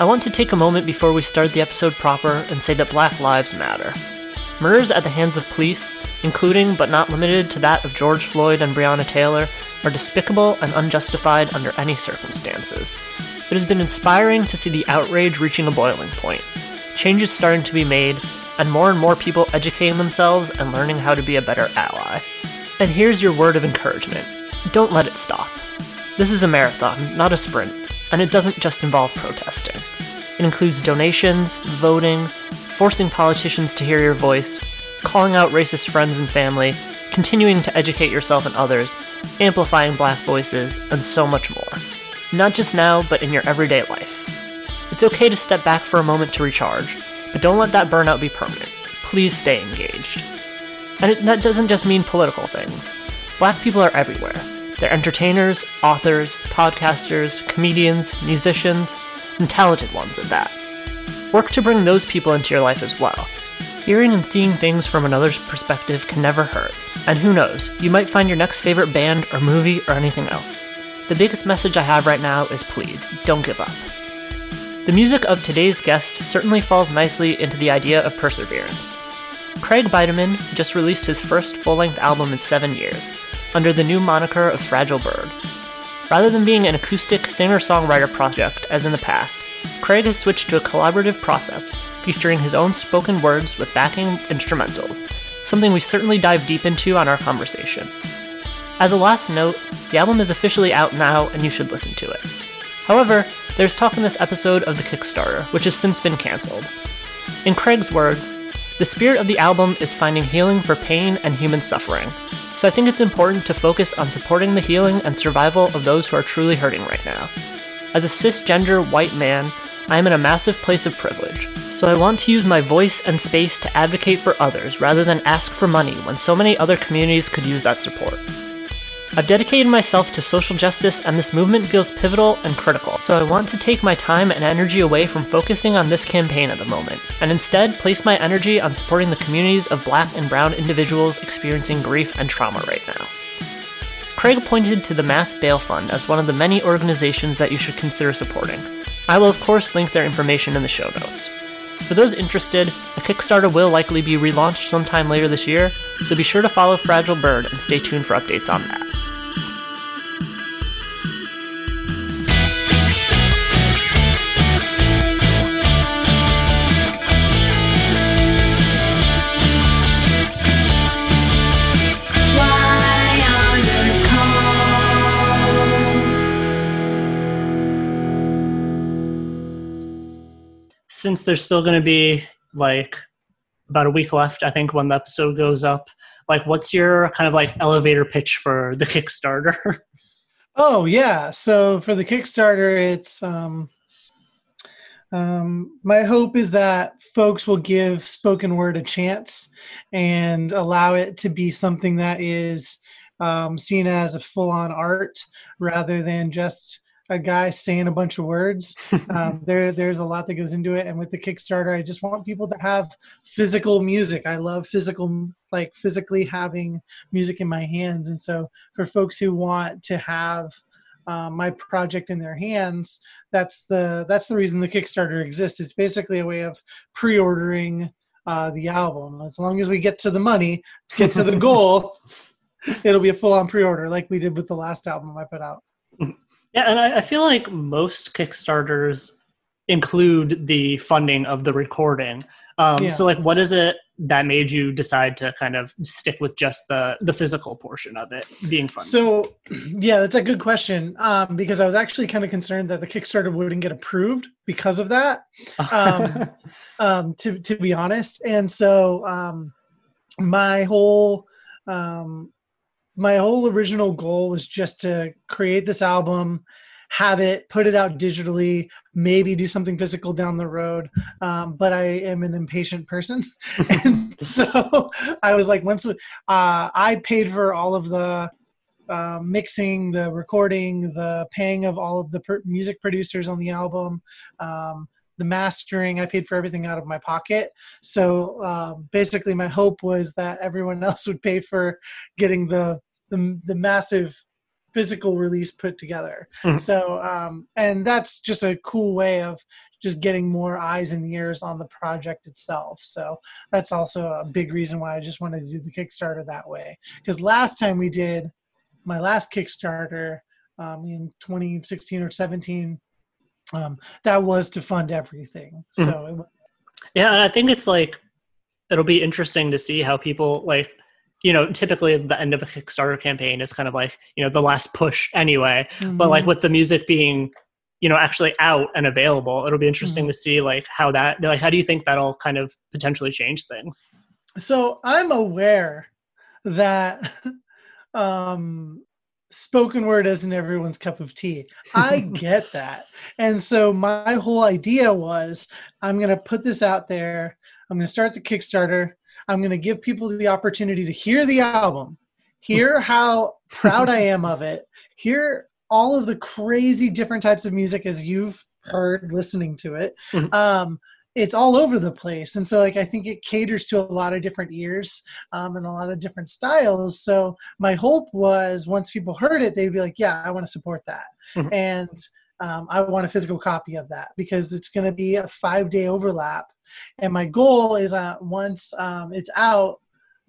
I want to take a moment before we start the episode proper and say that Black Lives Matter. Murders at the hands of police, including but not limited to that of George Floyd and Breonna Taylor, are despicable and unjustified under any circumstances. It has been inspiring to see the outrage reaching a boiling point, changes starting to be made, and more and more people educating themselves and learning how to be a better ally. And here's your word of encouragement don't let it stop. This is a marathon, not a sprint, and it doesn't just involve protesting. It includes donations, voting, forcing politicians to hear your voice, calling out racist friends and family, continuing to educate yourself and others, amplifying black voices, and so much more. Not just now, but in your everyday life. It's okay to step back for a moment to recharge, but don't let that burnout be permanent. Please stay engaged. And it, that doesn't just mean political things. Black people are everywhere. They're entertainers, authors, podcasters, comedians, musicians, and talented ones at that. Work to bring those people into your life as well. Hearing and seeing things from another's perspective can never hurt, and who knows, you might find your next favorite band or movie or anything else. The biggest message I have right now is please, don't give up. The music of today's guest certainly falls nicely into the idea of perseverance. Craig Biderman just released his first full length album in seven years, under the new moniker of Fragile Bird. Rather than being an acoustic singer songwriter project as in the past, Craig has switched to a collaborative process featuring his own spoken words with backing instrumentals, something we certainly dive deep into on our conversation. As a last note, the album is officially out now and you should listen to it. However, there's talk in this episode of the Kickstarter, which has since been cancelled. In Craig's words, the spirit of the album is finding healing for pain and human suffering, so I think it's important to focus on supporting the healing and survival of those who are truly hurting right now. As a cisgender white man, I am in a massive place of privilege, so I want to use my voice and space to advocate for others rather than ask for money when so many other communities could use that support. I've dedicated myself to social justice, and this movement feels pivotal and critical, so I want to take my time and energy away from focusing on this campaign at the moment, and instead place my energy on supporting the communities of black and brown individuals experiencing grief and trauma right now. Craig pointed to the Mass Bail Fund as one of the many organizations that you should consider supporting. I will, of course, link their information in the show notes. For those interested, a Kickstarter will likely be relaunched sometime later this year, so be sure to follow Fragile Bird and stay tuned for updates on that. Since there's still going to be like about a week left, I think, when the episode goes up, like, what's your kind of like elevator pitch for the Kickstarter? oh yeah, so for the Kickstarter, it's um, um, my hope is that folks will give spoken word a chance and allow it to be something that is um, seen as a full-on art rather than just a guy saying a bunch of words. Um, there, there's a lot that goes into it. And with the Kickstarter, I just want people to have physical music. I love physical, like physically having music in my hands. And so for folks who want to have um, my project in their hands, that's the that's the reason the Kickstarter exists. It's basically a way of pre-ordering uh, the album. As long as we get to the money, to get to the goal, it'll be a full-on pre-order like we did with the last album I put out. Yeah, and I, I feel like most Kickstarters include the funding of the recording. Um, yeah. So, like, what is it that made you decide to kind of stick with just the the physical portion of it being fun so yeah that's a good question um, because i was actually kind of concerned that the kickstarter wouldn't get approved because of that um, um, to, to be honest and so um, my whole um, my whole original goal was just to create this album have it, put it out digitally, maybe do something physical down the road. Um, but I am an impatient person. and so I was like, once uh, I paid for all of the uh, mixing, the recording, the paying of all of the per- music producers on the album. Um, the mastering i paid for everything out of my pocket so um, basically my hope was that everyone else would pay for getting the the, the massive physical release put together. Mm-hmm. So, um, and that's just a cool way of just getting more eyes and ears on the project itself. So that's also a big reason why I just wanted to do the Kickstarter that way. Because last time we did my last Kickstarter um, in 2016 or 17, um, that was to fund everything. So, mm-hmm. it, yeah, and I think it's like it'll be interesting to see how people like you know, typically the end of a Kickstarter campaign is kind of like, you know, the last push anyway. Mm-hmm. But like mm-hmm. with the music being, you know, actually out and available, it'll be interesting mm-hmm. to see like how that, like, how do you think that'll kind of potentially change things? So I'm aware that um, spoken word isn't everyone's cup of tea. I get that. And so my whole idea was I'm going to put this out there. I'm going to start the Kickstarter. I'm going to give people the opportunity to hear the album, hear how proud I am of it, hear all of the crazy different types of music as you've heard listening to it. Mm-hmm. Um, it's all over the place and so like i think it caters to a lot of different ears um, and a lot of different styles so my hope was once people heard it they'd be like yeah i want to support that mm-hmm. and um, i want a physical copy of that because it's going to be a five day overlap and my goal is uh, once um, it's out,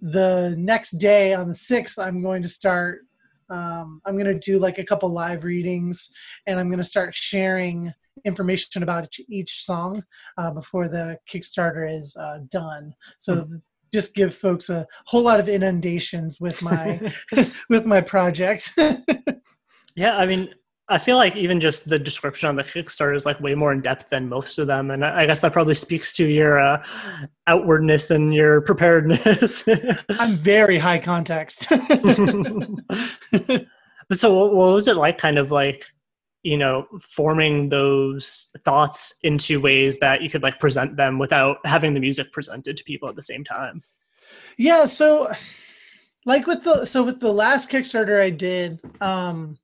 the next day on the 6th, I'm going to start. Um, I'm going to do like a couple live readings and I'm going to start sharing information about each, song uh, before the Kickstarter is uh, done. So mm-hmm. just give folks a whole lot of inundations with my with my project. yeah, I mean, I feel like even just the description on the Kickstarter is like way more in depth than most of them, and I guess that probably speaks to your uh, outwardness and your preparedness. I'm very high context. but so, what was it like? Kind of like you know, forming those thoughts into ways that you could like present them without having the music presented to people at the same time. Yeah. So, like with the so with the last Kickstarter I did. um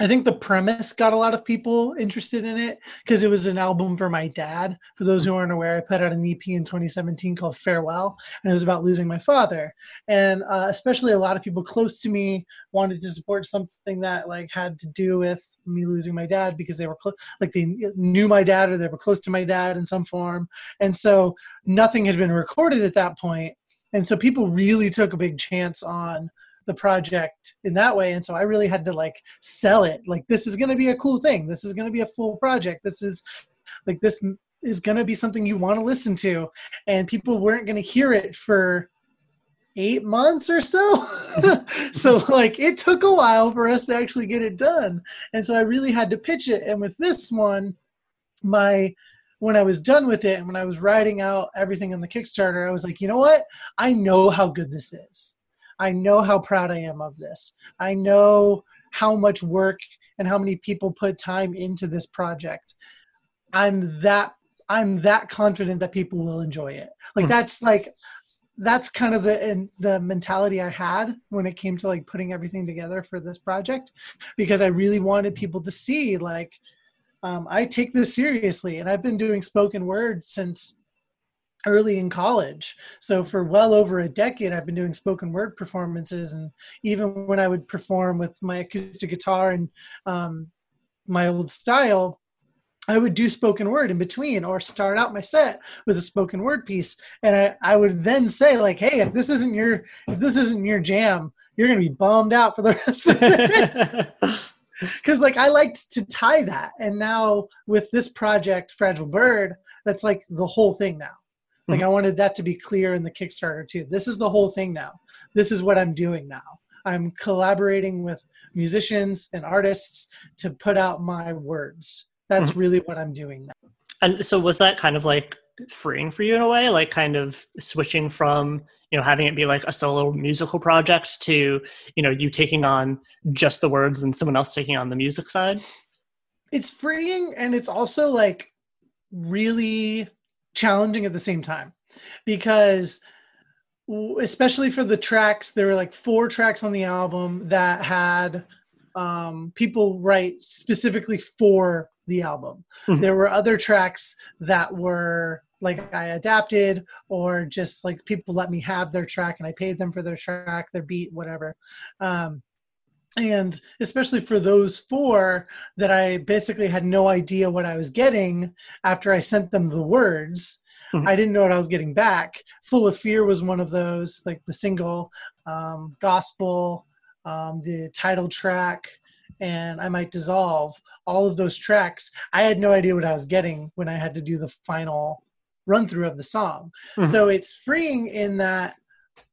I think the premise got a lot of people interested in it because it was an album for my dad. For those who aren't aware, I put out an EP in 2017 called Farewell, and it was about losing my father. And uh, especially a lot of people close to me wanted to support something that like had to do with me losing my dad because they were close, like they knew my dad or they were close to my dad in some form. And so nothing had been recorded at that point, and so people really took a big chance on the project in that way. And so i really had to like sell it. Like this is going to be a cool thing. This is going to be a full project. This is like this is going to be something you want to listen to. And people weren't going to hear it for eight months or so. So like it took a while for us to actually get it done. And so i really had to pitch it. And with this one my when i was done with it and when i was writing out everything on the kickstarter i was like you know what? I know how good this is I know how proud I am of this. I know how much work and how many people put time into this project. I'm that I'm that confident that people will enjoy it. Like hmm. that's like that's kind of the the mentality I had when it came to like putting everything together for this project because I really wanted people to see like um, I take this seriously and I've been doing spoken word since early in college. So for well over a decade, I've been doing spoken word performances, and even when I would perform with my acoustic guitar and um, my old style, I would do spoken word in between or start out my set with a spoken word piece. And I, I would then say like, Hey, if this isn't your, if this isn't your jam, you're going to be bummed out for the rest of this. Cause like I liked to tie that. And now with this project, Fragile Bird, that's like the whole thing now Like I wanted that to be clear in the Kickstarter too. This is the whole thing now. This is what I'm doing now. I'm collaborating with musicians and artists to put out my words. That's Mhm. really what I'm doing now. And so was that kind of like freeing for you in a way, like kind of switching from, you know, having it be like a solo musical project to, you know, you taking on just the words and someone else taking on the music side? It's freeing and it's also like really challenging at the same time. Because especially for the tracks there were like four tracks on the album that had um, people write specifically for the album. Mhm. there were other tracks that were like i adapted or just like people let me have their track and i paid them for their track their beat whatever. Um, and especially for those four that i basically had no idea what i was getting after i sent them the words Mhm. i didn't know what i was getting back full of fear was one of those like the single um, gospel um, the title track and i might dissolve all of those tracks i had no idea what i was getting when i had to do the final run through of the song Mhm. so it's freeing in that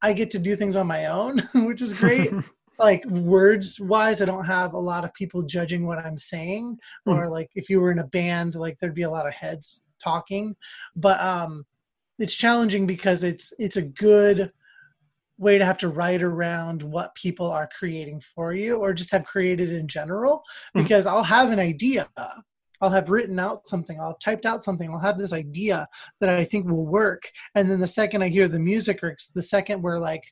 i get to do things on my own which is great like words wise i don't have a lot of people judging what i'm saying. Or like if you were in a band like there'd be a lot of heads talking. But um it's challenging because it's it's a good way to have to write around what people are creating for you or just have created in general. Mhm. because i'll have an idea. I'll have written out something, I'll have typed out something, I'll have this idea that I think will work. And then the second I hear the music or the second we're like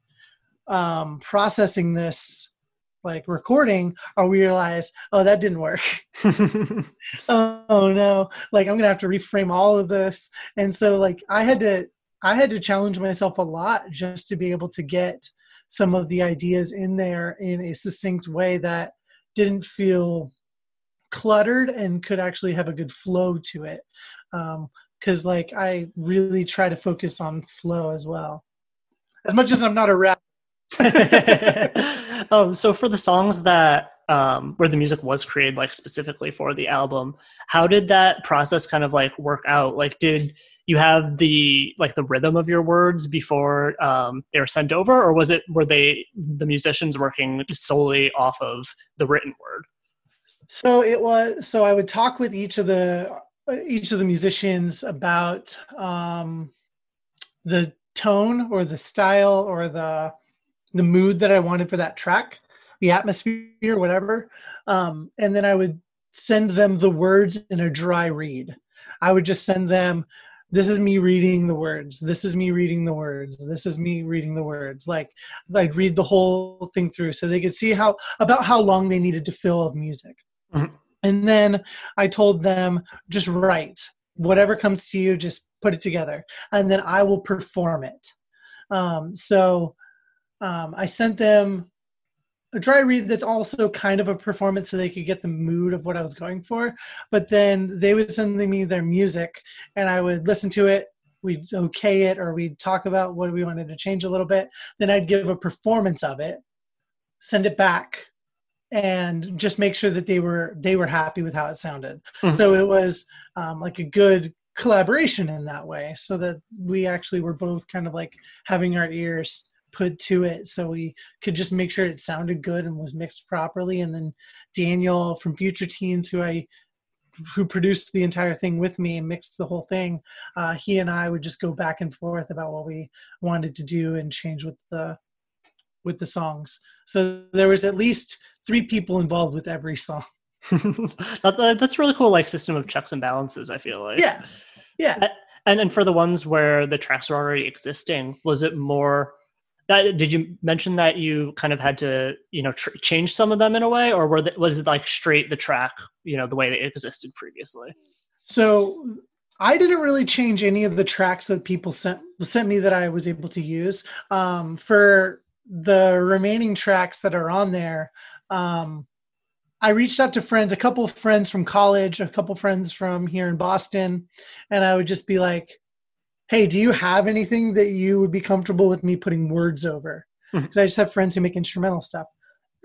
um, processing this like recording, I'll realize, oh, that didn't work. oh no, like I'm gonna have to reframe all of this. And so like I had to I had to challenge myself a lot just to be able to get some of the ideas in there in a succinct way that didn't feel cluttered and could actually have a good flow to it. Um, because like I really try to focus on flow as well. As much as I'm not a rap. um, so for the songs that um, where the music was created like specifically for the album, how did that process kind of like work out? Like, did you have the like the rhythm of your words before um, they were sent over, or was it were they the musicians working solely off of the written word? So it was. So I would talk with each of the each of the musicians about um, the tone or the style or the the mood that I wanted for that track, the atmosphere, whatever. Um, and then I would send them the words in a dry read. I would just send them. This is me reading the words. This is me reading the words. This is me reading the words. Like I'd read the whole thing through so they could see how about how long they needed to fill of music. Mhm. And then I told them just write whatever comes to you, just put it together, and then I will perform it. Um, so um, I sent them a dry read that's also kind of a performance so they could get the mood of what I was going for. But then they would send me their music and I would listen to it. We'd okay it or we'd talk about what we wanted to change a little bit. Then I'd give a performance of it, send it back, and just make sure that they were they were happy with how it sounded. Mhm. So it was um, like a good collaboration in that way, so that we actually were both kind of like having our ears put to it. So we could just make sure it sounded good and was mixed properly. And then daniel from future teens who i who produced the entire thing with me and mixed the whole thing uh, he and i would just go back and forth about what we wanted to do and change with the with the songs. So there was at least three people involved with every song. That- that- that's a really cool, like system of checks and balances. I feel like. Yeah. Yeah. And and for the ones where the tracks were already existing, was it more? That, did you mention that you kind of had to, you know, tr- change some of them in a way, or were was it like straight the track, you know, the way it existed previously? So I didn't really change any of the tracks that people sent sent me that I was able to use. Um, for the remaining tracks that are on there, um, I reached out to friends, a couple of friends from college, a couple of friends from here in Boston, and I would just be like, "Hey, do you have anything that you would be comfortable with me putting words over?" Because I just have friends who make instrumental stuff,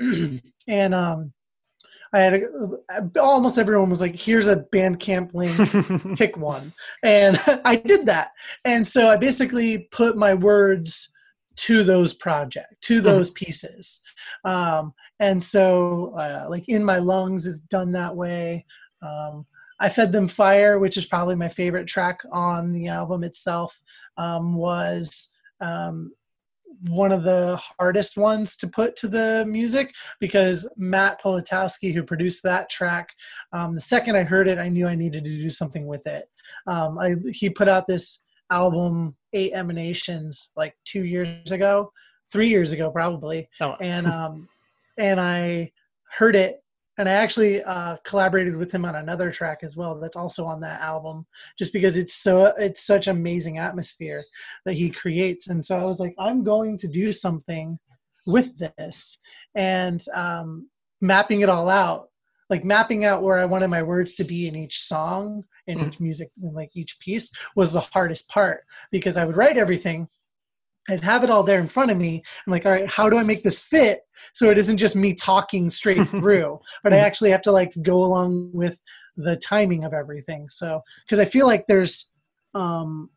and um, I had a, almost everyone was like, "Here's a Bandcamp link, pick one," and I did that. And so I basically put my words to those project to mm-hmm. those pieces um, and so uh, like in my lungs is done that way um, i fed them fire which is probably my favorite track on the album itself um, was um, one of the hardest ones to put to the music because Matt Politowski, who produced that track, um, the second I heard it, I knew I needed to do something with it. Um, I, he put out this album eight emanations like two years ago three years ago probably oh. and um and i heard it and i actually uh collaborated with him on another track as well that's also on that album just because it's so it's such amazing atmosphere that he creates and so i was like i'm going to do something with this and um mapping it all out like mapping out where I wanted my words to be in each song, in mm-hmm. each music, in like each piece was the hardest part because I would write everything. I'd have it all there in front of me. I'm like, all right, how do I make this fit so it isn't just me talking straight through, but I mm-hmm. actually have to like go along with the timing of everything. So, because I feel like there's, um,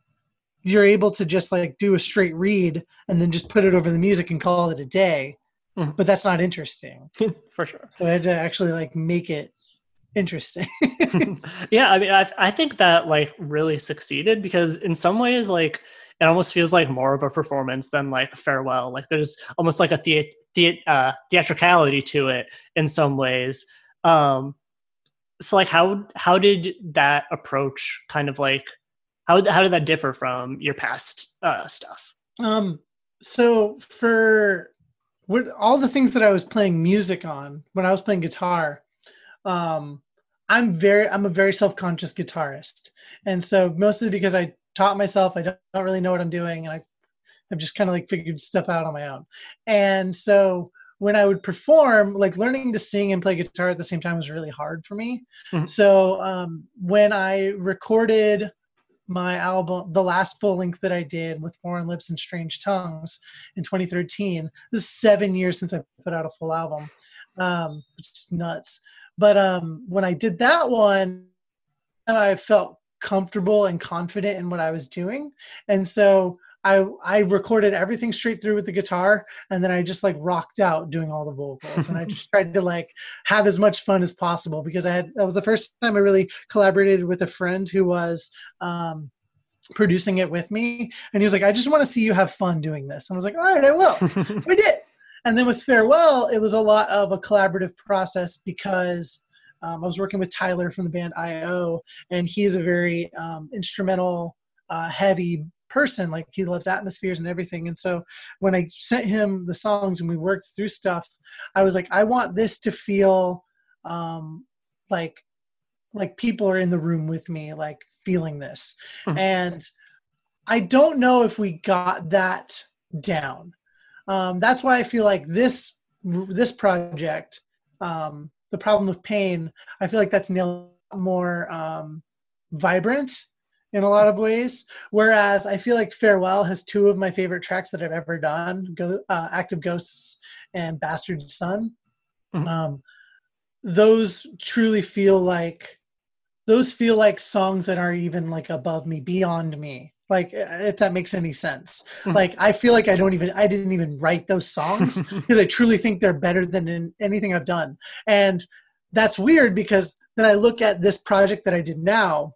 you're able to just like do a straight read and then just put it over the music and call it a day mm-hmm. but that's not interesting for sure. So I had to actually like make it interesting. yeah, I mean, I I think that like really succeeded because in some ways, like it almost feels like more of a performance than like a farewell. Like there's almost like a the, the uh, theatricality to it in some ways. Um, so like how how did that approach kind of like how how did that differ from your past uh, stuff? Um, so for what all the things that I was playing music on when I was playing guitar, um, I'm very I'm a very self-conscious guitarist, and so mostly because I taught myself, I don't, don't really know what I'm doing, and I I've just kind of like figured stuff out on my own, and so when I would perform, like learning to sing and play guitar at the same time was really hard for me. Mm-hmm. So um, when I recorded my album, the last full length that I did with Foreign Lips and Strange Tongues in 2013. This is seven years since I put out a full album, um, which is nuts. But um, when I did that one, I felt comfortable and confident in what I was doing. And so I I recorded everything straight through with the guitar and then I just like rocked out doing all the vocals. And I just tried to like have as much fun as possible because I had that was the first time I really collaborated with a friend who was um producing it with me. And he was like I just want to see you have fun doing this. And I was like all right I will. So I did. And then with farewell it was a lot of a collaborative process because um, I was working with Tyler from the band IO and he's a very um, instrumental uh, heavy person. Like he loves atmospheres and everything. And so when i sent him the songs and we worked through stuff i was like i want this to feel um like like people are in the room with me like feeling this. Mm-hmm. and i don't know if we got that down. Um that's why i feel like this this project um the problem of pain i feel like that's more um vibrant in a lot of ways. Whereas I feel like Farewell has two of my favorite tracks that I've ever done: Go, uh, "Active Ghosts" and "Bastard Son." Mm-hmm. Um, those truly feel like those feel like songs that are even like above me, beyond me. Like if that makes any sense. Mm-hmm. Like I feel like I don't even I didn't even write those songs because I truly think they're better than in anything I've done. And that's weird because then I look at this project that I did now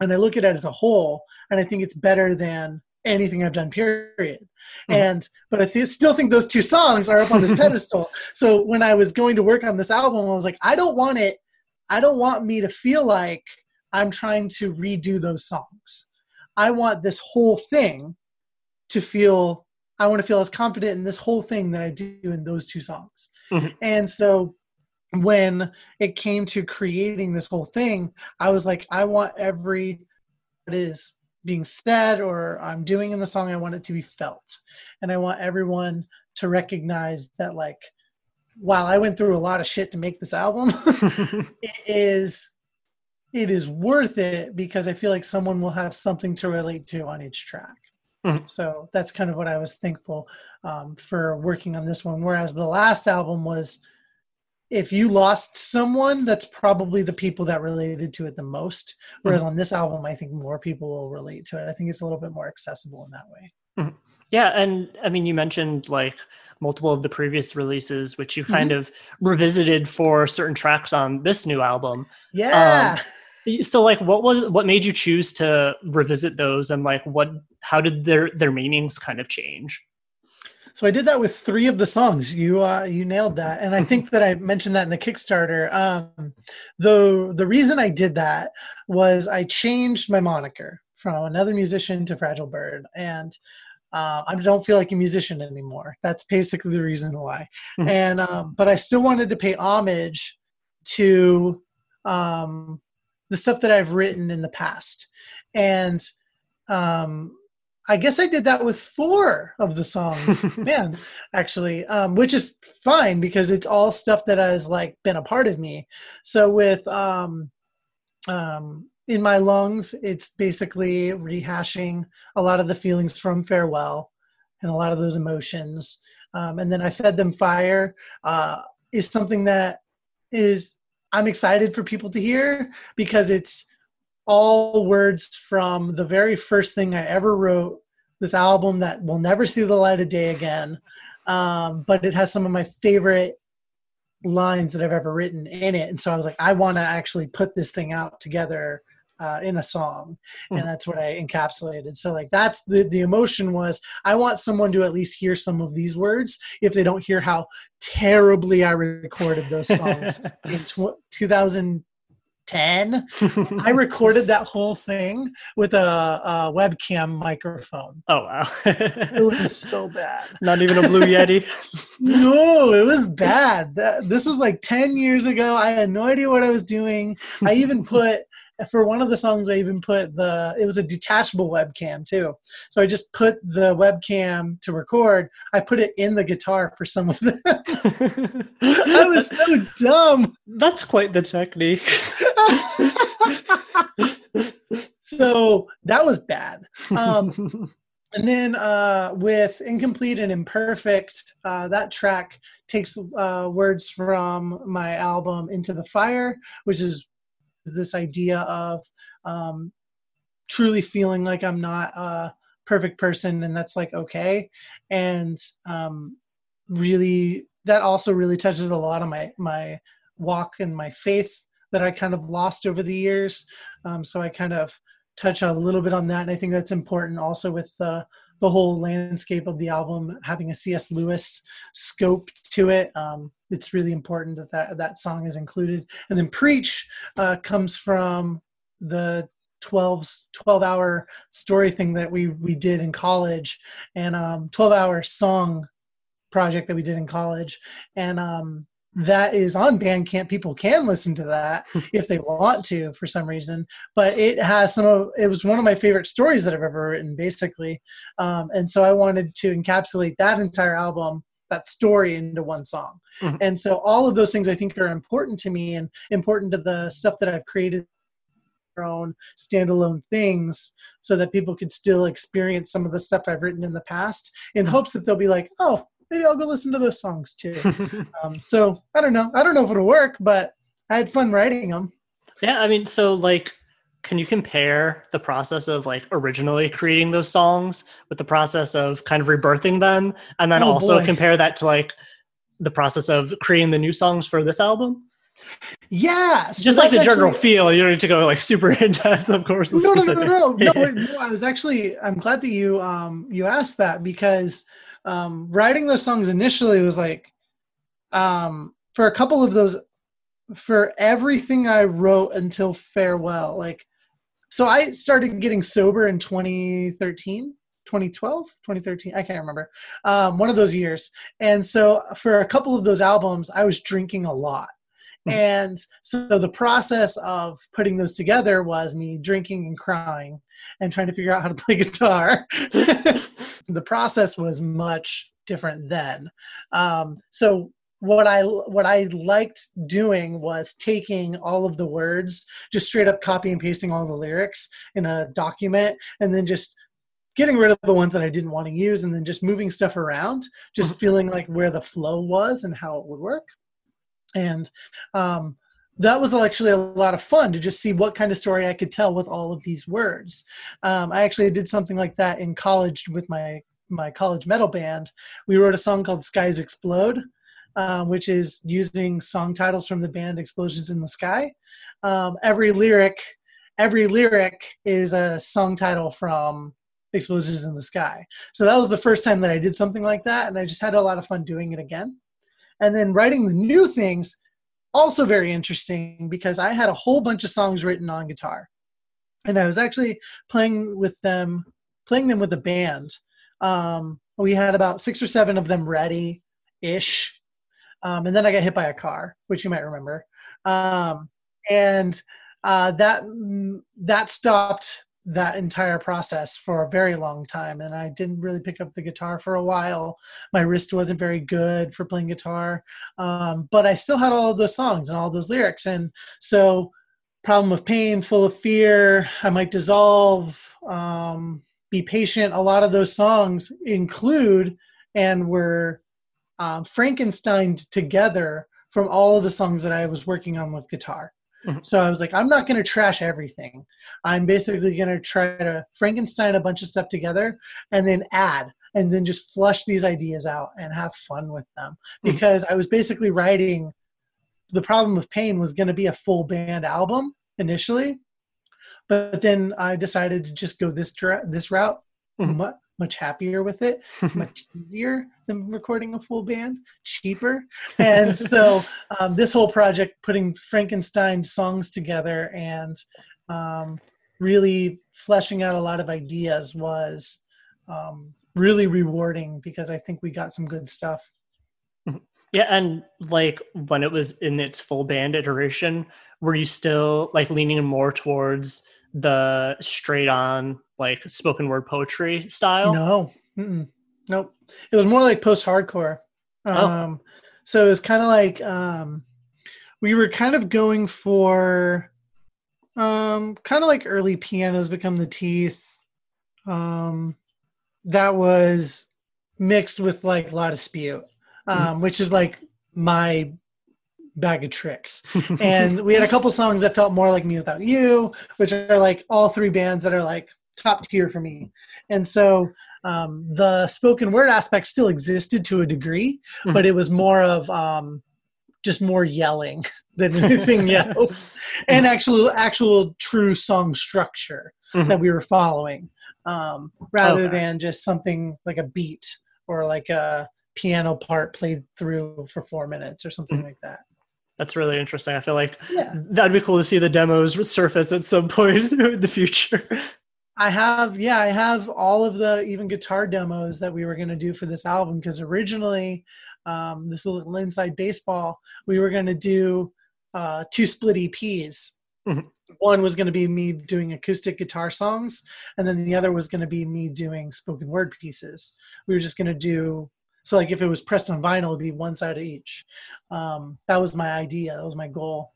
and I look at it as a whole, and I think it's better than anything I've done. Period. Mm-hmm. And but I th- still think those two songs are up on this pedestal. So when I was going to work on this album, I was like, I don't want it. I don't want me to feel like I'm trying to redo those songs. I want this whole thing to feel. I want to feel as confident in this whole thing that I do in those two songs. Mm-hmm. And so when it came to creating this whole thing, I was like, I want every that is being said or I'm doing in the song, I want it to be felt. And I want everyone to recognize that like while I went through a lot of shit to make this album, it is it is worth it because I feel like someone will have something to relate to on each track. Mm-hmm. So that's kind of what I was thankful um, for working on this one. Whereas the last album was if you lost someone, that's probably the people that related to it the most. Whereas mm-hmm. on this album, I think more people will relate to it. I think it's a little bit more accessible in that way. Mm-hmm. Yeah, and I mean, you mentioned like multiple of the previous releases, which you kind mm-hmm. of revisited for certain tracks on this new album. Yeah. Um, so, like, what was what made you choose to revisit those, and like, what how did their their meanings kind of change? So I did that with three of the songs. You uh, you nailed that, and I think that I mentioned that in the Kickstarter. Um, the the reason I did that was I changed my moniker from another musician to Fragile Bird, and uh, I don't feel like a musician anymore. That's basically the reason why. Mm-hmm. And um, but I still wanted to pay homage to um, the stuff that I've written in the past, and um, I guess I did that with four of the songs, man, actually, um, which is fine because it's all stuff that has like been a part of me. So with um, um, in my lungs, it's basically rehashing a lot of the feelings from farewell and a lot of those emotions. Um, and then I fed them fire uh, is something that is I'm excited for people to hear because it's all words from the very first thing I ever wrote, this album that will never see the light of day again. Um, but it has some of my favorite lines that I've ever written in it. And so I was like, I want to actually put this thing out together uh, in a song and hmm. that's what i encapsulated. So like that's the the emotion was i want someone to at least hear some of these words if they don't hear how terribly i recorded those songs in tw- 2000 10 i recorded that whole thing with a, a webcam microphone. Oh wow. It was so bad. Not even a blue yeti? No it was bad. That, this was like 10 years ago. I had no idea what i was doing. I even put for one of the songs i even put the it was a detachable webcam too. So i just put the webcam to record. I put it in the guitar for some of them i was so dumb. That's quite the technique. So that was bad. Um, and then uh, with incomplete and imperfect uh, that track takes uh, words from my album into the fire which is this idea of um, truly feeling like I'm not a perfect person and that's like okay. And um, really, that also really touches a lot of my my walk and my faith that I kind of lost over the years. Um, so I kind of touch a little bit on that, and I think that's important also with the the whole landscape of the album having a C.S. Lewis scope to it. Um, it's really important that, that that song is included. And then Preach uh, comes from the 12, 12 hour story thing that we, we did in college and um, 12 hour song project that we did in college. And um, that is on Bandcamp. People can listen to that if they want to for some reason. But it has some of it was one of my favorite stories that I've ever written, basically. Um, and so I wanted to encapsulate that entire album, that story, into one song. Mm-hmm. And so all of those things I think are important to me and important to the stuff that I've created own standalone things so that people could still experience some of the stuff I've written in the past in mm-hmm. hopes that they'll be like, oh, maybe I'll go listen to those songs too. um, so I don't know. I don't know if it'll work, but I had fun writing them. Yeah, I mean, so like, can you compare the process of like originally creating those songs with the process of kind of rebirthing them, and then oh, also boy. compare that to like the process of creating the new songs for this album? Yeah, so just like the general feel. You don't need to go like super in depth, of course. No, no, no, no, no, no, no. I was actually. I'm glad that you um you asked that because um, writing those songs initially was like um, for a couple of those for everything I wrote until farewell. Like, so I started getting sober in 2013, 2012, 2013. I can't remember. Um, one of those years. And so for a couple of those albums, I was drinking a lot. And so the process of putting those together was me drinking and crying and trying to figure out how to play guitar. the process was much different then. Um, so what I what I liked doing was taking all of the words, just straight up copy and pasting all the lyrics in a document, and then just getting rid of the ones that I didn't want to use, and then just moving stuff around, just mm-hmm. feeling like where the flow was and how it would work. And um, that was actually a lot of fun to just see what kind of story I could tell with all of these words. Um, I actually did something like that in college with my my college metal band. We wrote a song called "Skies Explode," uh, which is using song titles from the band Explosions in the Sky. Um, every lyric, every lyric is a song title from Explosions in the Sky. So that was the first time that I did something like that, and I just had a lot of fun doing it again. And then writing the new things also very interesting because I had a whole bunch of songs written on guitar, and I was actually playing with them, playing them with the band. Um, we had about six or seven of them ready ish, um, and then I got hit by a car, which you might remember, um, and uh, that that stopped that entire process for a very long time and i didn't really pick up the guitar for a while. My wrist wasn't very good for playing guitar um, but i still had all of those songs and all those lyrics and so problem of pain full of fear i might dissolve um, be patient. A lot of those songs include and were um, frankenstein together from all of the songs that i was working on with guitar Mm-hmm. So I was like, I'm not going to trash everything. I'm basically going to try to Frankenstein a bunch of stuff together and then add and then just flush these ideas out and have fun with them. Mm-hmm. Because I was basically writing the problem of pain was going to be a full band album initially, but then I decided to just go this this route. Mm-hmm much happier with it. It's much easier than recording a full band, cheaper. And so um, this whole project, putting Frankenstein songs together and um, really fleshing out a lot of ideas was um, really rewarding because I think we got some good stuff. Mm-hmm. Yeah, and like when it was in its full band iteration, were you still like leaning more towards the straight on like spoken word poetry style? No, Mm-mm. nope. It was more like post hardcore. Oh. Um, oh. So it was kind of like um, we were kind of going for um, kind of like early pianos become the teeth. Um, that was mixed with like a lot of spew, um, mm-hmm. which is like my bag of tricks. and we had a couple songs that felt more like mewithoutYou, which are like all three bands that are like top tier for me. And so um, the spoken word aspect still existed to a degree, mm-hmm. but it was more of um, just more yelling than anything else, and actual actual true song structure mm-hmm. that we were following, um, rather okay. than just something like a beat or like a piano part played through for four minutes or something mm-hmm. like that. That's really interesting. I feel like yeah. that'd be cool to see the demos surface at some point in the future. I have, yeah, I have all of the even guitar demos that we were going to do for this album because originally, um, this little inside baseball, we were going to do uh, two split EPs. Mm-hmm. One was going to be me doing acoustic guitar songs, and then the other was going to be me doing spoken word pieces. We were just going to do so, like if it was pressed on vinyl, it'd be one side of each. Um, that was my idea. That was my goal.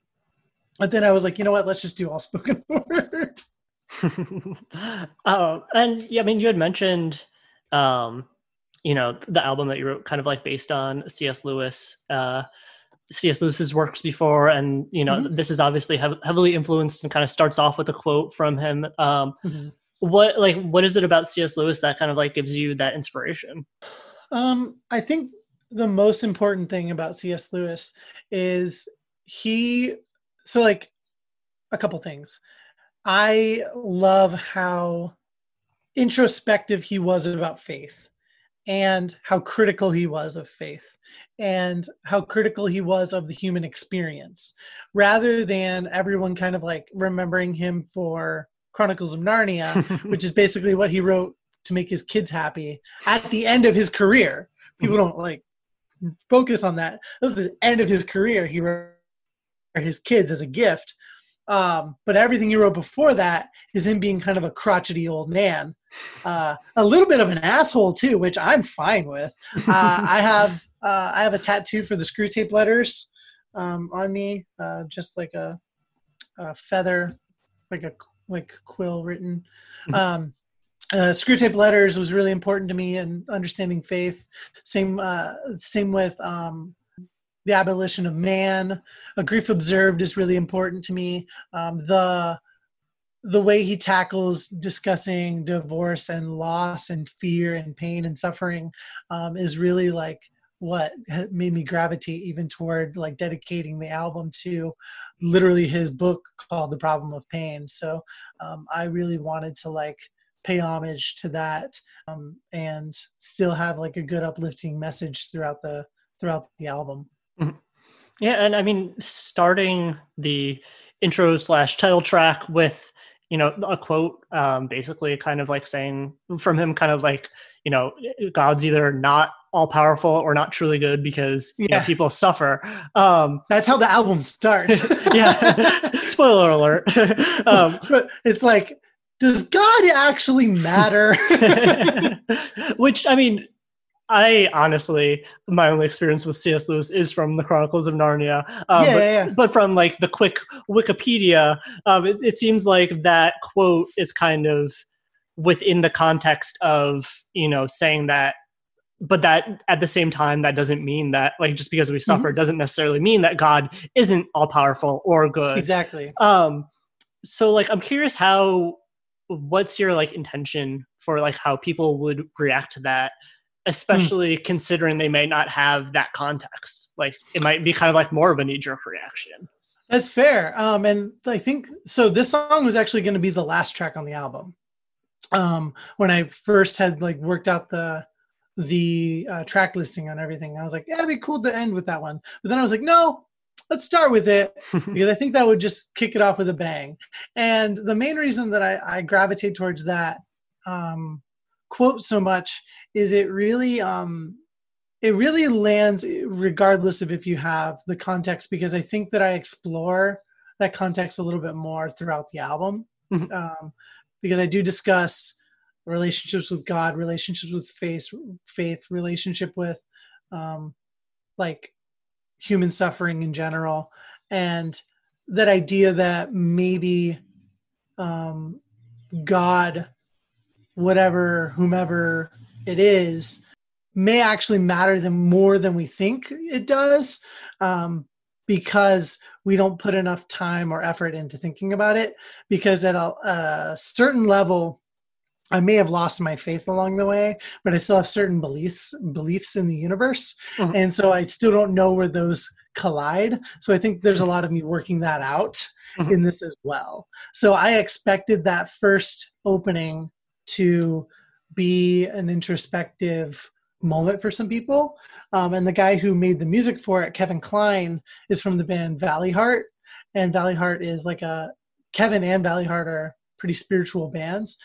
But then I was like, you know what? Let's just do all spoken word. oh, and yeah, I mean, you had mentioned, um, you know, the album that you wrote, kind of like based on C.S. Lewis, uh, C.S. Lewis's works before, and you know, mm-hmm. this is obviously hev- heavily influenced and kind of starts off with a quote from him. Um, mm-hmm. What like what is it about C.S. Lewis that kind of like gives you that inspiration? Um, I think the most important thing about C.S. Lewis is he. So like a couple things. I love how introspective he was about faith and how critical he was of faith and how critical he was of the human experience rather than everyone kind of like remembering him for Chronicles of Narnia, which is basically what he wrote to make his kids happy at the end of his career. People don't like focus on that. That was the end of his career. He wrote his kids as a gift um, but everything he wrote before that is him being kind of a crotchety old man, uh, a little bit of an asshole too, which I'm fine with. Uh, I have uh, I have a tattoo for the Screwtape letters um, on me, uh, just like a, a, feather, like a like quill written. Hmm. Um, uh, Screwtape letters was really important to me in understanding faith. Same uh, same with um, the abolition of man. A grief observed is really important to me. Um, the the way he tackles discussing divorce and loss and fear and pain and suffering um, is really like what made me gravitate even toward like dedicating the album to literally his book called the problem of pain so um, i really wanted to like pay homage to that um, and still have like a good uplifting message throughout the throughout the album. Mm-hmm. yeah and i mean starting the intro slash title track with you know a quote um, basically kind of like saying from him kind of like you know god's either not all powerful or not truly good because yeah. you know, people suffer. Um, that's how the album starts. Yeah. Spoiler alert. Um, it's like does god actually matter which i mean I honestly, my only experience with C.S. Lewis is from the Chronicles of Narnia. Um, yeah, but, yeah, yeah, but, from like the quick Wikipedia, um, it, it, seems like that quote is kind of within the context of you know saying that, but that at the same time that doesn't mean that like just because we suffer mm-hmm. doesn't necessarily mean that God isn't all powerful or good. Exactly. Um. So like, I'm curious how. What's your like intention for like how people would react to that? Especially mm. considering they may not have that context. Like it might be kind of like more of a knee jerk reaction. That's fair. Um, and I think so. This song was actually going to be the last track on the album. Um, when I first had like worked out the the uh, track listing on everything, I was like, yeah, it'd be cool to end with that one. But then I was like, no, let's start with it because I think that would just kick it off with a bang. And the main reason that I, I gravitate towards that um, quote so much is it really um it really lands regardless of if you have the context because i think that i explore that context a little bit more throughout the album mm-hmm. um, because i do discuss relationships with god relationships with faith faith relationship with um, like human suffering in general and that idea that maybe um, god whatever whomever it is may actually matter them more than we think it does um, because we don't put enough time or effort into thinking about it because at a, a, certain level i may have lost my faith along the way but i still have certain beliefs beliefs in the universe mm-hmm. and so i still don't know where those collide so i think there's a lot of me working that out mm-hmm. in this as well so i expected that first opening to be an introspective moment for some people. Um, and the guy who made the music for it, Kevin Klein, is from the band Valley Heart. And Valley Heart is like a Kevin and Valley Heart are pretty spiritual bands.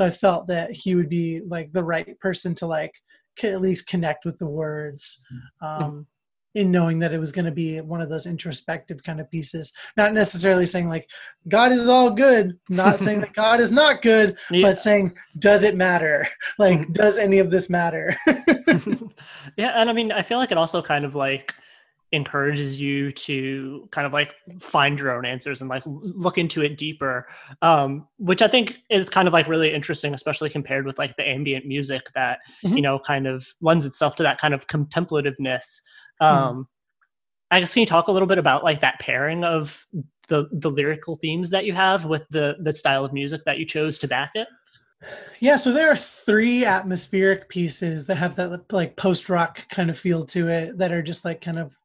So I felt that he would be like the right person to like at least connect with the words. Mm-hmm. Um, in knowing that it was going to be one of those introspective kind of pieces not necessarily saying like god is all good not saying that god is not good yeah. but saying does it matter like mm-hmm. does any of this matter yeah and i mean i feel like it also kind of like encourages you to kind of like find your own answers and like look into it deeper um which i think is kind of like really interesting especially compared with like the ambient music that mm-hmm. you know kind of lends itself to that kind of contemplativeness Hmm. Um, I guess can you talk a little bit about like that pairing of the the lyrical themes that you have with the the style of music that you chose to back it? Yeah, so there are three atmospheric pieces that have that like post rock kind of feel to it that are just like kind of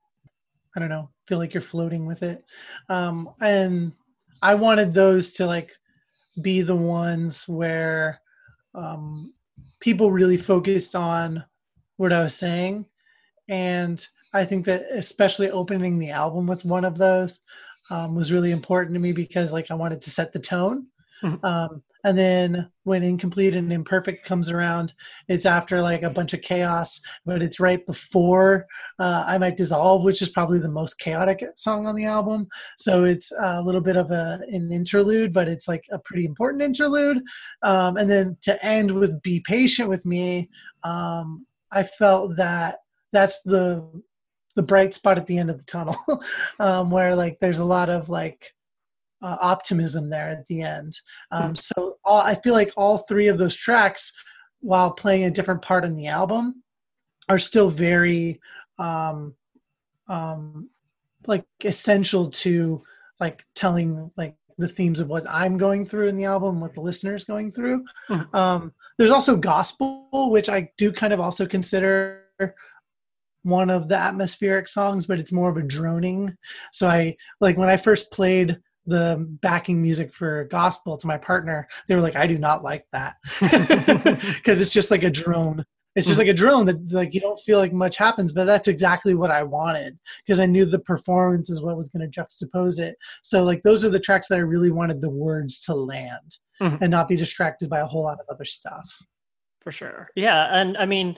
I don't know, feel like you're floating with it. Um, and I wanted those to like be the ones where um, people really focused on what I was saying and I think that especially opening the album with one of those um, was really important to me because like I wanted to set the tone. Mm-hmm. Um, and then when incomplete and imperfect comes around, it's after like a bunch of chaos, but it's right before uh, I might dissolve, which is probably the most chaotic song on the album. So it's a little bit of a, an interlude, but it's like a pretty important interlude. Um, and then to end with "Be Patient with Me," um, I felt that that's the the bright spot at the end of the tunnel um, where like there's a lot of like uh, optimism there at the end um, hmm. so all, i feel like all three of those tracks while playing a different part in the album are still very um, um like essential to like telling like the themes of what I'm going through in the album, what the listener's going through. Mhm. Um, there's also gospel, which I do kind of also consider one of the atmospheric songs, but it's more of a droning. So I like when I first played the backing music for gospel to my partner, they were like, I do not like that because it's just like a drone. It's just Mhm. like a drone that like you don't feel like much happens, but that's exactly what I wanted because I knew the performance is what was going to juxtapose it. So like those are the tracks that I really wanted the words to land Mhm. and not be distracted by a whole lot of other stuff. For sure. Yeah. And I mean,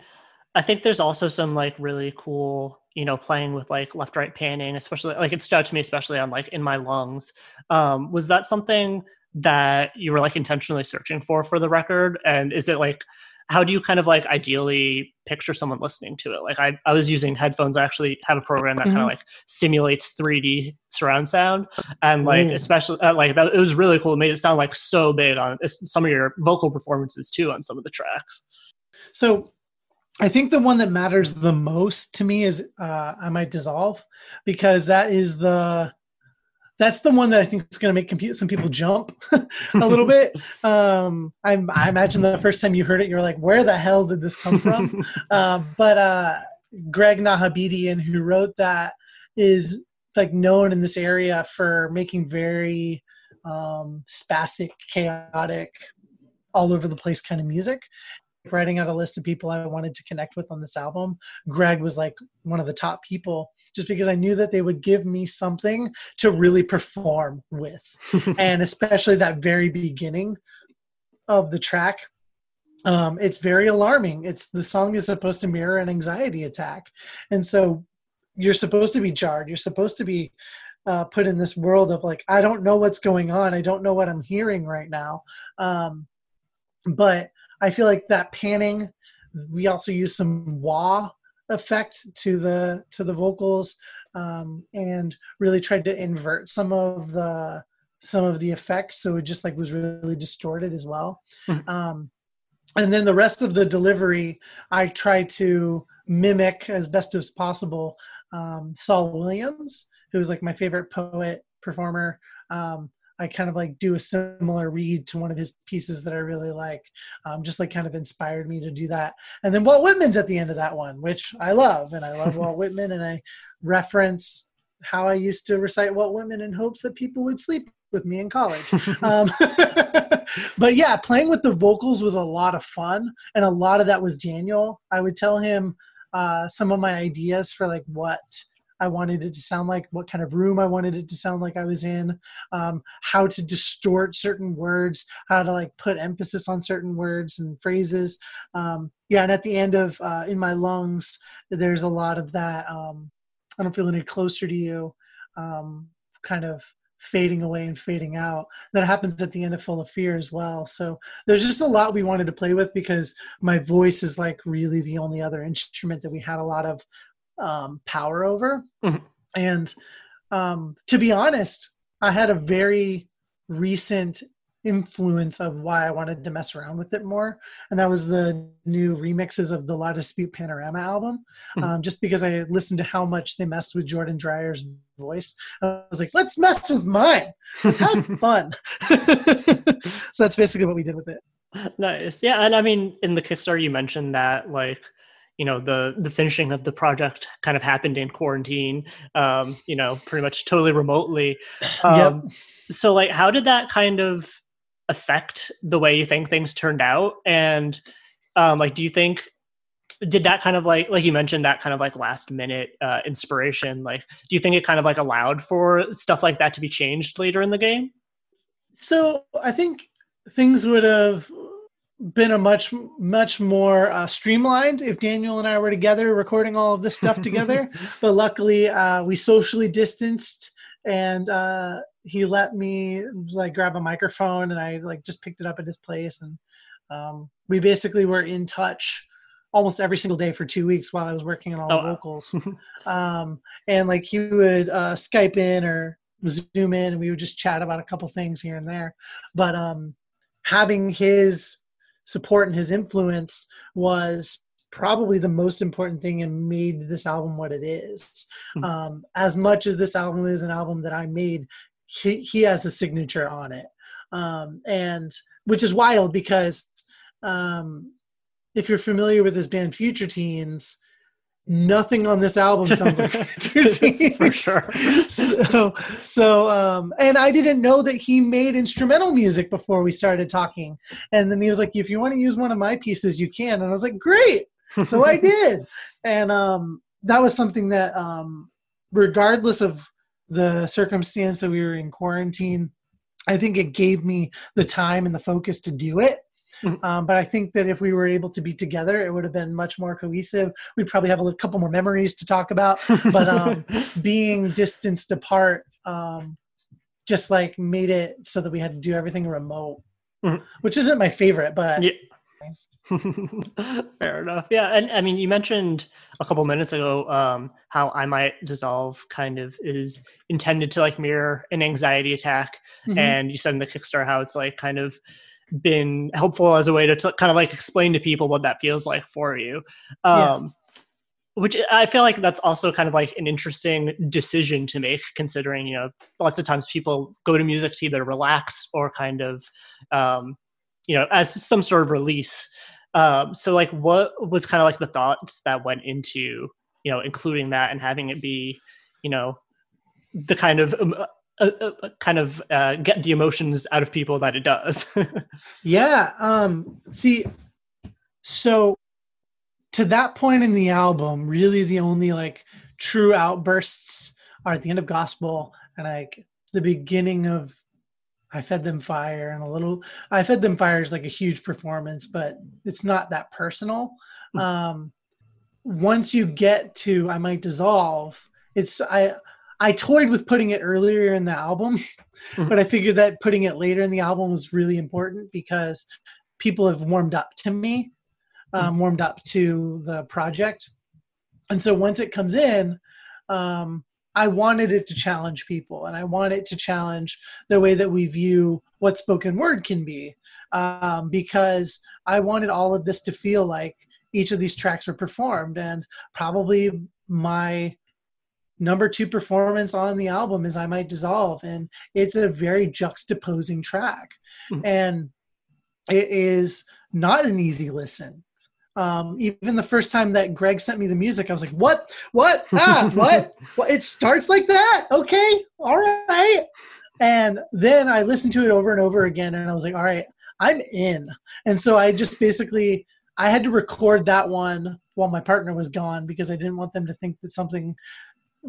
I think there's also some like really cool, you know, playing with like left right panning, especially like it stood out to me, especially on like in my lungs. Um, was that something that you were like intentionally searching for for the record? And is it like, how do you kind of like ideally picture someone listening to it? Like I, I was using headphones. I actually have a program that kind Mhm. of like simulates 3D surround sound, and like Ooh. especially uh, like that, it was really cool. It made it sound like so big on some of your vocal performances too on some of the tracks. So I think the one that matters the most to me is uh, I might dissolve because that is the that's the one that I think is going to make some people jump a little bit. Um, I, I imagine the first time you heard it, you're like, "Where the hell did this come from?" um, but uh, Greg Nahabedian, who wrote that, is like known in this area for making very um, spastic, chaotic, all over the place kind of music. Writing out a list of people I wanted to connect with on this album, Greg was like one of the top people, just because I knew that they would give me something to really perform with, and especially that very beginning of the track um, it's very alarming. It's the song is supposed to mirror an anxiety attack, and so you're supposed to be jarred. You're supposed to be uh, put in this world of like, I don't know what's going on. I don't know what I'm hearing right now. Um, but I feel like that panning. We also use some wah effect to the to the vocals, um, and really tried to invert some of the some of the effects so it just like was really distorted as well. Mhm. Um, and then the rest of the delivery i try to mimic as best as possible um, saul williams who's like my favorite poet performer um, i kind of like do a similar read to one of his pieces that i really like um, just like kind of inspired me to do that and then walt whitman's at the end of that one which i love and i love walt whitman and i reference how i used to recite walt whitman in hopes that people would sleep with me in college um, but yeah, playing with the vocals was a lot of fun, and a lot of that was Daniel. I would tell him uh, some of my ideas for like what I wanted it to sound like, what kind of room I wanted it to sound like I was in, um, how to distort certain words, how to like put emphasis on certain words and phrases. Um, yeah, and at the end of uh, "In My Lungs," there's a lot of that. Um, I don't feel any closer to you. Um, kind of fading away and fading out. That happens at the end of Full of Fear as well. So there's just a lot we wanted to play with because my voice is like really the only other instrument that we had a lot of um, power over. Mhm. And um, to be honest, I had a very recent influence of why I wanted to mess around with it more, and that was the new remixes of the La Dispute Panorama album. Mhm. Um, just because I listened to how much they messed with Jordan Dreyer's voice, I was like, let's mess with mine. Let's have fun. so that's basically what we did with it. nice yeah and i mean in the kickstarter you mentioned that like you know the the finishing of the project kind of happened in quarantine um you know pretty much totally remotely. Um so like how did that kind of affect the way you think things turned out? And um like do you think did that kind of like like you mentioned that kind of like last minute uh inspiration like do you think it kind of like allowed for stuff like that to be changed later in the game? So I think things would have been a much much more uh, streamlined if Daniel and I were together recording all of this stuff together. but luckily, uh, we socially distanced, and uh, he let me like grab a microphone, and I like just picked it up at his place, and um, we basically were in touch almost every single day for two weeks while I was working on all Oh, the wow. vocals. um, and like he would uh, Skype in or Zoom in, and we would just chat about a couple things here and there. But um, having his support and his influence was probably the most important thing and made this album what it is. Mhm. Um, as much as this album is an album that I made, he, he has a signature on it. Um, and which is wild because um, if you're familiar with this band Future Teens, nothing on this album sounds like. For sure. So, so um, and I didn't know that he made instrumental music before we started talking. And then he was like, if you want to use one of my pieces, you can. And I was like, great. So I did. And um, that was something that, um, regardless of the circumstance that we were in quarantine, I think it gave me the time and the focus to do it. Mhm. Um, but I think that if we were able to be together, it would have been much more cohesive. We'd probably have a couple more memories to talk about. But um, being distanced apart um, just like made it so that we had to do everything remote, Mhm. which isn't my favorite, but Yeah. Fair enough. Yeah, and I mean, you mentioned a couple minutes ago um, how I might dissolve kind of is intended to like mirror an anxiety attack, Mhm. and you said in the Kickstarter how it's like kind of been helpful as a way to t- kind of like explain to people what that feels like for you. Yeah. Um, Which I feel like that's also kind of like an interesting decision to make, considering you know lots of times people go to music to either relax or kind of um, you know as some sort of release um, so like what was kind of like the thoughts that went into you know including that and having it be you know the kind of um, uh, uh, kind of uh, get the emotions out of people that it does Yeah. Um, see, so to that point in the album, really the only like true outbursts are at the end of Gospel and like the beginning of I Fed Them Fire and a little I Fed Them Fire is like a huge performance, but it's not that personal. Hmm. Um, once you get to I Might Dissolve, it's I I toyed with putting it earlier in the album, Mhm. but I figured that putting it later in the album was really important because people have warmed up to me, um, warmed up to the project. And so once it comes in, um, I wanted it to challenge people and I want it to challenge the way that we view what spoken word can be um, because I wanted all of this to feel like each of these tracks were performed. And probably my number two performance on the album is I Might Dissolve. And it's a very juxtaposing track. Mhm. And it is not an easy listen. Um, even the first time that Greg sent me the music, I was like, "What? What? Ah, what? what? It starts like that? Okay, all right." And then I listened to it over and over again, and I was like, "All right, I'm in." And so I just basically I had to record that one while my partner was gone because I didn't want them to think that something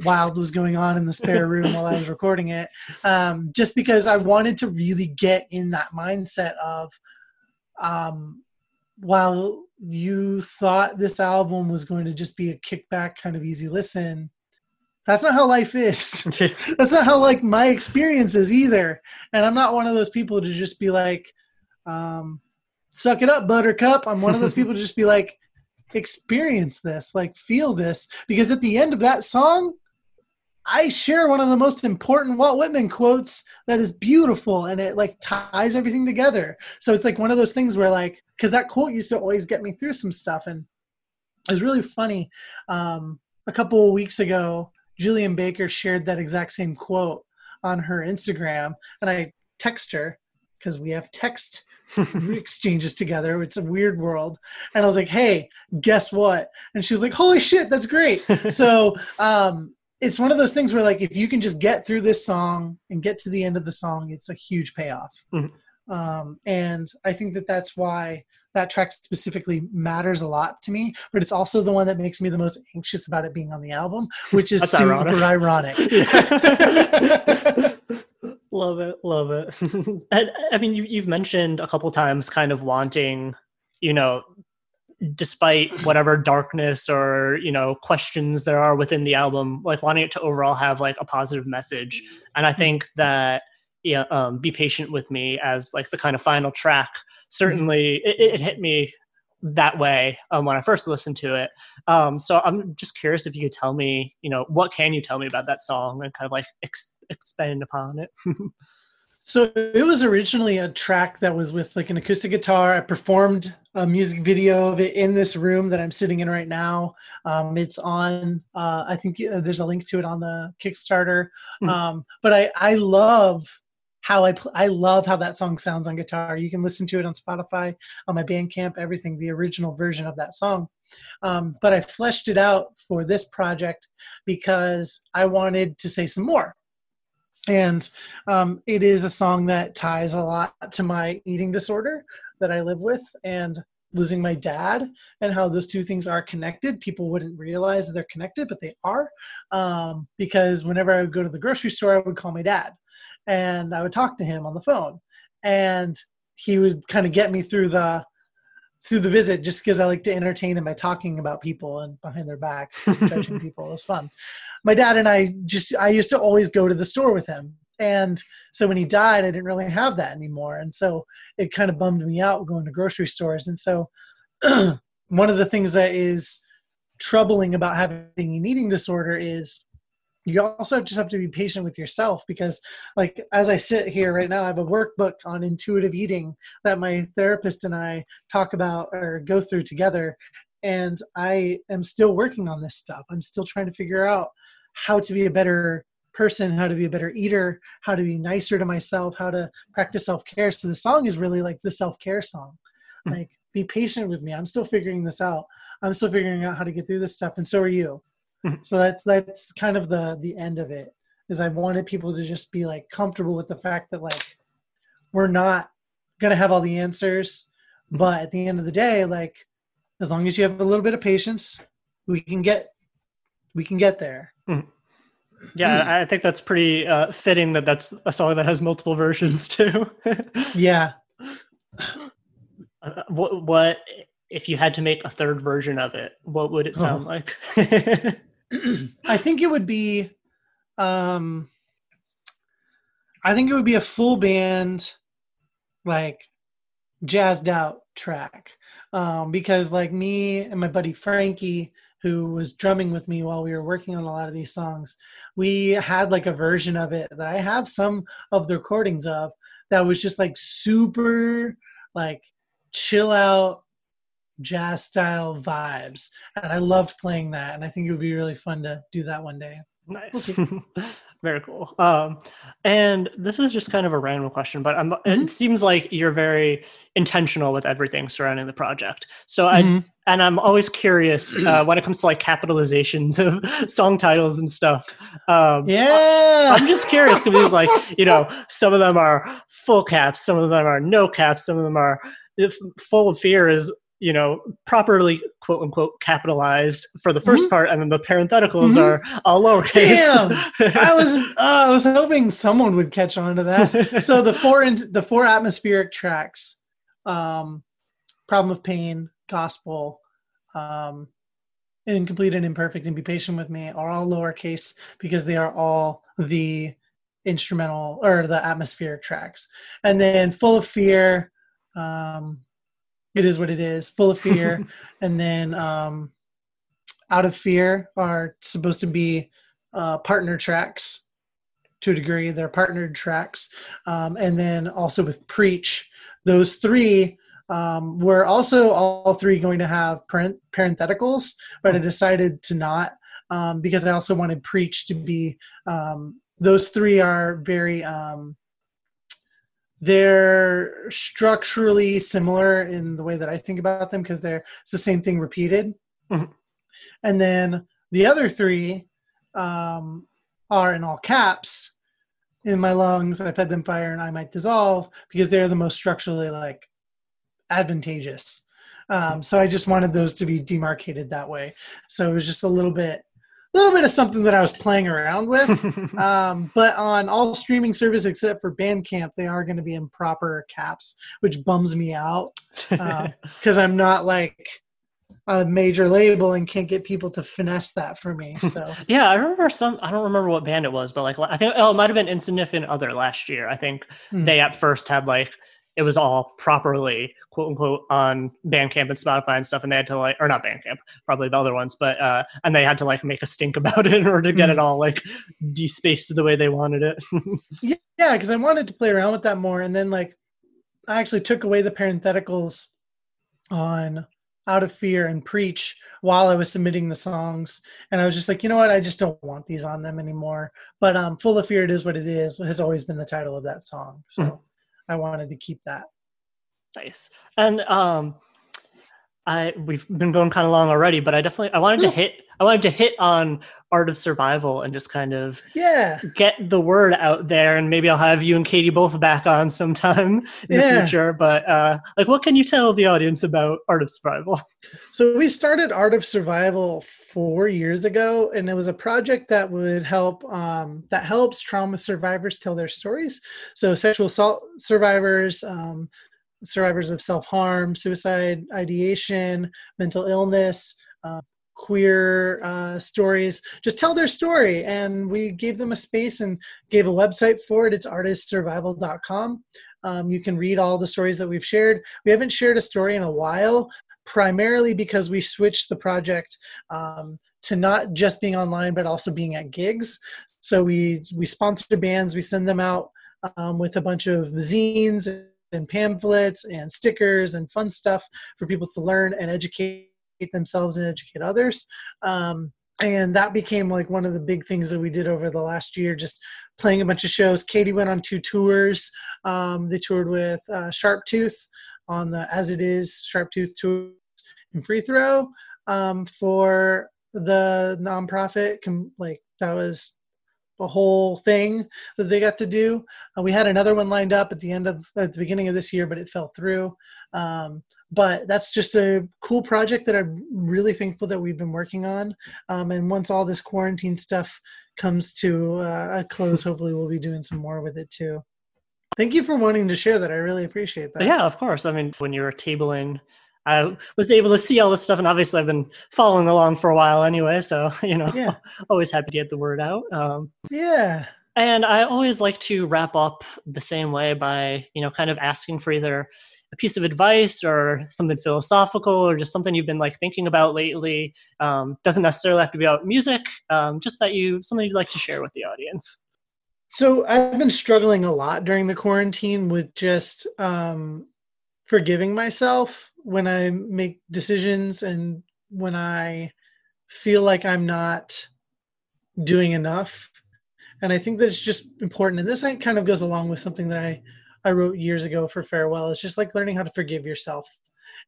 wild was going on in the spare room while I was recording it. Um, just because I wanted to really get in that mindset of, um, while you thought this album was going to just be a kickback kind of easy listen, that's not how life is. that's not how like my experience is either. And I'm not one of those people to just be like, um, suck it up, buttercup. I'm one of those people to just be like, experience this, like feel this. Because at the end of that song, I share one of the most important Walt Whitman quotes that is beautiful and it like ties everything together. So it's like one of those things where like, because that quote used to always get me through some stuff. And it was really funny. Um, a couple of weeks ago, Julien Baker shared that exact same quote on her Instagram. And I text her because we have text exchanges together. It's a weird world. And I was like, hey, guess what? And she was like, holy shit, that's great. so um, it's one of those things where, like, if you can just get through this song and get to the end of the song, it's a huge payoff. Mhm. Um, and I think that that's why that track specifically matters a lot to me, but it's also the one that makes me the most anxious about it being on the album, which is super ironic. ironic. love it love it and, i mean you, you've mentioned a couple times kind of wanting you know despite whatever darkness or you know questions there are within the album like wanting it to overall have like a positive message. And i think that yeah um, be patient with me as like the kind of final track certainly it, it hit me that way um, when i first listened to it. Um, so i'm just curious if you could tell me you know what can you tell me about that song and kind of like ex- expand upon it? So it was originally a track that was with like an acoustic guitar. I performed a music video of it in this room that I'm sitting in right now. Um, it's on. Uh, I think uh, there's a link to it on the Kickstarter. Mhm. Um, but I I love how I pl- I love how that song sounds on guitar. You can listen to it on Spotify, on my Bandcamp, everything. The original version of that song. Um, but I fleshed it out for this project because I wanted to say some more. And um, it is a song that ties a lot to my eating disorder that I live with and losing my dad and how those two things are connected. People wouldn't realize that they're connected, but they are. Um, because whenever I would go to the grocery store, I would call my dad and I would talk to him on the phone. And he would kind of get me through the through the visit just because I like to entertain him by talking about people and behind their backs, judging people. It was fun. My dad and I just I used to always go to the store with him. And so when he died, I didn't really have that anymore. And so it kind of bummed me out going to grocery stores. And so one of the things that is troubling about having an eating disorder is you also just have to be patient with yourself because like as i sit here right now i have a workbook on intuitive eating that my therapist and i talk about or go through together and i am still working on this stuff i'm still trying to figure out how to be a better person how to be a better eater how to be nicer to myself how to practice self-care. So the song is really like the self-care song. Hmm. like be patient with me. I'm still figuring this out. I'm still figuring out how to get through this stuff and so are you. Mhm. so that's that's kind of the the end of it is i wanted people to just be like comfortable with the fact that like we're not gonna have all the answers but at the end of the day like as long as you have a little bit of patience we can get we can get there Yeah, I think that's pretty uh, fitting that that's a song that has multiple versions too. yeah Uh, what, what if you had to make a third version of it? What would it sound Oh. like? I think it would be um I think it would be a full band like jazzed out track. Um because like me and my buddy Frankie who was drumming with me while we were working on a lot of these songs, we had like a version of it that I have some of the recordings of that was just like super like chill out jazz style vibes and i loved playing that and i think it would be really fun to do that one day nice. see. Very cool. Um, and this is just kind of a random question, but I'm, Mhm. it seems like you're very intentional with everything surrounding the project. So I Mhm. and I'm always curious uh, when it comes to like capitalizations of song titles and stuff. Um, yeah I'm just curious because like you know some of them are full caps, some of them are no caps, some of them are if full of fear is you know properly quote unquote capitalized for the 1st part, and then the parentheticals Mhm. are all lowercase. Damn! i was uh, i was hoping someone would catch on to that so the four in, the four atmospheric tracks um problem of pain gospel um incomplete and imperfect and be patient with me are all lowercase because they are all the instrumental or the atmospheric tracks and then full of fear um it is what it is full of fear and then um out of fear are supposed to be uh partner tracks to a degree they're partnered tracks um and then also with preach those three um, were also all three going to have parent, parentheticals, but I decided to not um, because I also wanted preach to be. Um, those three are very. They're structurally similar in the way that I think about them because they're it's the same thing repeated. Mhm. And then the other three um, are in all caps. In my lungs, I fed them fire, and I might dissolve because they're the most structurally like advantageous. Um, so I just wanted those to be demarcated that way. So it was just a little bit, little bit of something that I was playing around with. um, but on all streaming service except for Bandcamp, they are going to be in proper caps, which bums me out because I'm not like a major label and can't get people to finesse that for me. So yeah, I remember some. I don't remember what band it was, but like I think oh, it might have been Insignificant Other last year. I think Hmm. they at first had like it was all properly quote unquote on Bandcamp and Spotify and stuff, and they had to like or not Bandcamp, probably the other ones, but uh, and they had to like make a stink about it in order to get it all like despaced the way they wanted it. yeah, because I wanted to play around with that more, and then like I actually took away the parentheticals on out of fear and preach while I was submitting the songs. And I was just like, you know what? I just don't want these on them anymore. But um, Full of Fear, It Is What It Is has always been the title of that song. So mm-hmm. I wanted to keep that. Nice. And um, I we've been going kind of long already, but I definitely I wanted to hit I wanted to hit on art of survival and just kind of yeah. get the word out there and maybe i'll have you and katie both back on sometime in yeah. the future but uh like what can you tell the audience about art of survival? So we started art of survival four years ago and it was a project that would help um, that helps trauma survivors tell their stories. So sexual assault survivors um, survivors of self-harm suicide ideation mental illness uh, queer uh, stories. Just tell their story and we gave them a space and gave a website for it. It's artofsurvival.com um, you can read all the stories that we've shared. We haven't shared a story in a while primarily because we switched the project um, to not just being online but also being at gigs. So we we sponsor bands we send them out um, with a bunch of zines and pamphlets and stickers and fun stuff for people to learn and educate themselves and educate others. Um, and that became like one of the big things that we did over the last year just playing a bunch of shows. Katie went on two tours. Um, they toured with uh, Sharptooth on the as it is Sharptooth tour in free throw um, for the nonprofit. Com- like that was a whole thing that they got to do. Uh, we had another one lined up at the end of at the beginning of this year but it fell through. Um, but that's just a cool project that I'm really thankful that we've been working on. Um, and once all this quarantine stuff comes to uh, a close, hopefully we'll be doing some more with it too. Thank you for wanting to share that. I really appreciate that. Yeah, of course. I mean, when you're tabling, I was able to see all this stuff, and obviously I've been following along for a while anyway. So you know, yeah. always happy to get the word out. Um, yeah. And I always like to wrap up the same way by you know kind of asking for either a piece of advice or something philosophical or just something you've been like thinking about lately um, doesn't necessarily have to be about music um, just that you something you'd like to share with the audience. So i've been struggling a lot during the quarantine with just um, forgiving myself when i make decisions and when i feel like i'm not doing enough. And i think that it's just important and this kind of goes along with something that i I wrote years ago for farewell. It's just like learning how to forgive yourself.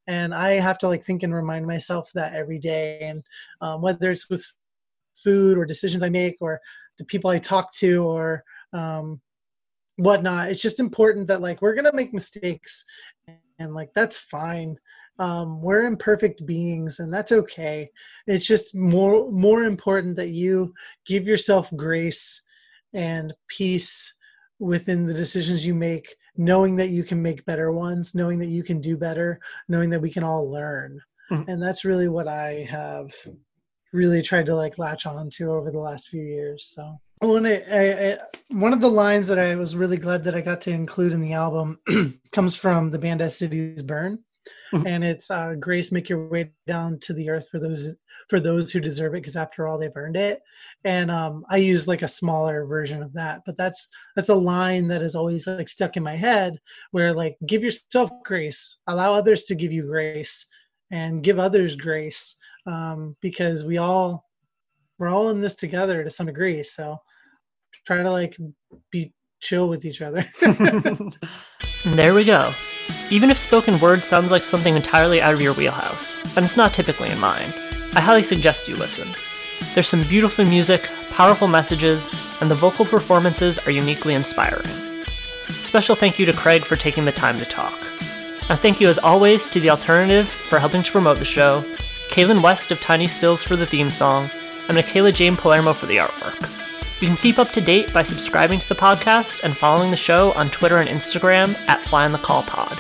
And I have to like think and remind myself that every day. And um, whether it's with food or decisions I make or the people I talk to or um, whatnot, it's just important that like we're gonna make mistakes, and like that's fine. Um, we're imperfect beings, and that's okay. It's just more more important that you give yourself grace and peace within the decisions you make knowing that you can make better ones knowing that you can do better knowing that we can all learn. Mm-hmm. and that's really what i have really tried to like latch on to over the last few years so. I, I, I, one of the lines that i was really glad that i got to include in the album comes from the band as cities burn mm-hmm. and it's uh, grace make your way down to the earth for those for those who deserve it because after all they've earned it. And um, i use like a smaller version of that but that's that's a line that is always like stuck in my head where like give yourself grace. Allow others to give you grace and give others grace um, because we all we're all in this together to some degree so try to like be chill with each other there we go even if spoken word sounds like something entirely out of your wheelhouse, and it's not typically in mine, I highly suggest you listen. There's some beautiful music, powerful messages, and the vocal performances are uniquely inspiring. Special thank you to Craig for taking the time to talk. And thank you as always to The Alternative for helping to promote the show, Kailynn West of Tiny Stills for the theme song, and Michaela Jane Palermo for the artwork. You can keep up to date by subscribing to the podcast and following the show on Twitter and Instagram at Fly on the Call Pod.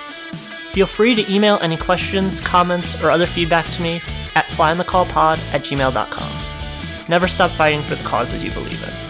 Feel free to email any questions, comments, or other feedback to me at flyonthecallpod at gmail.com. Never stop fighting for the causes you believe in.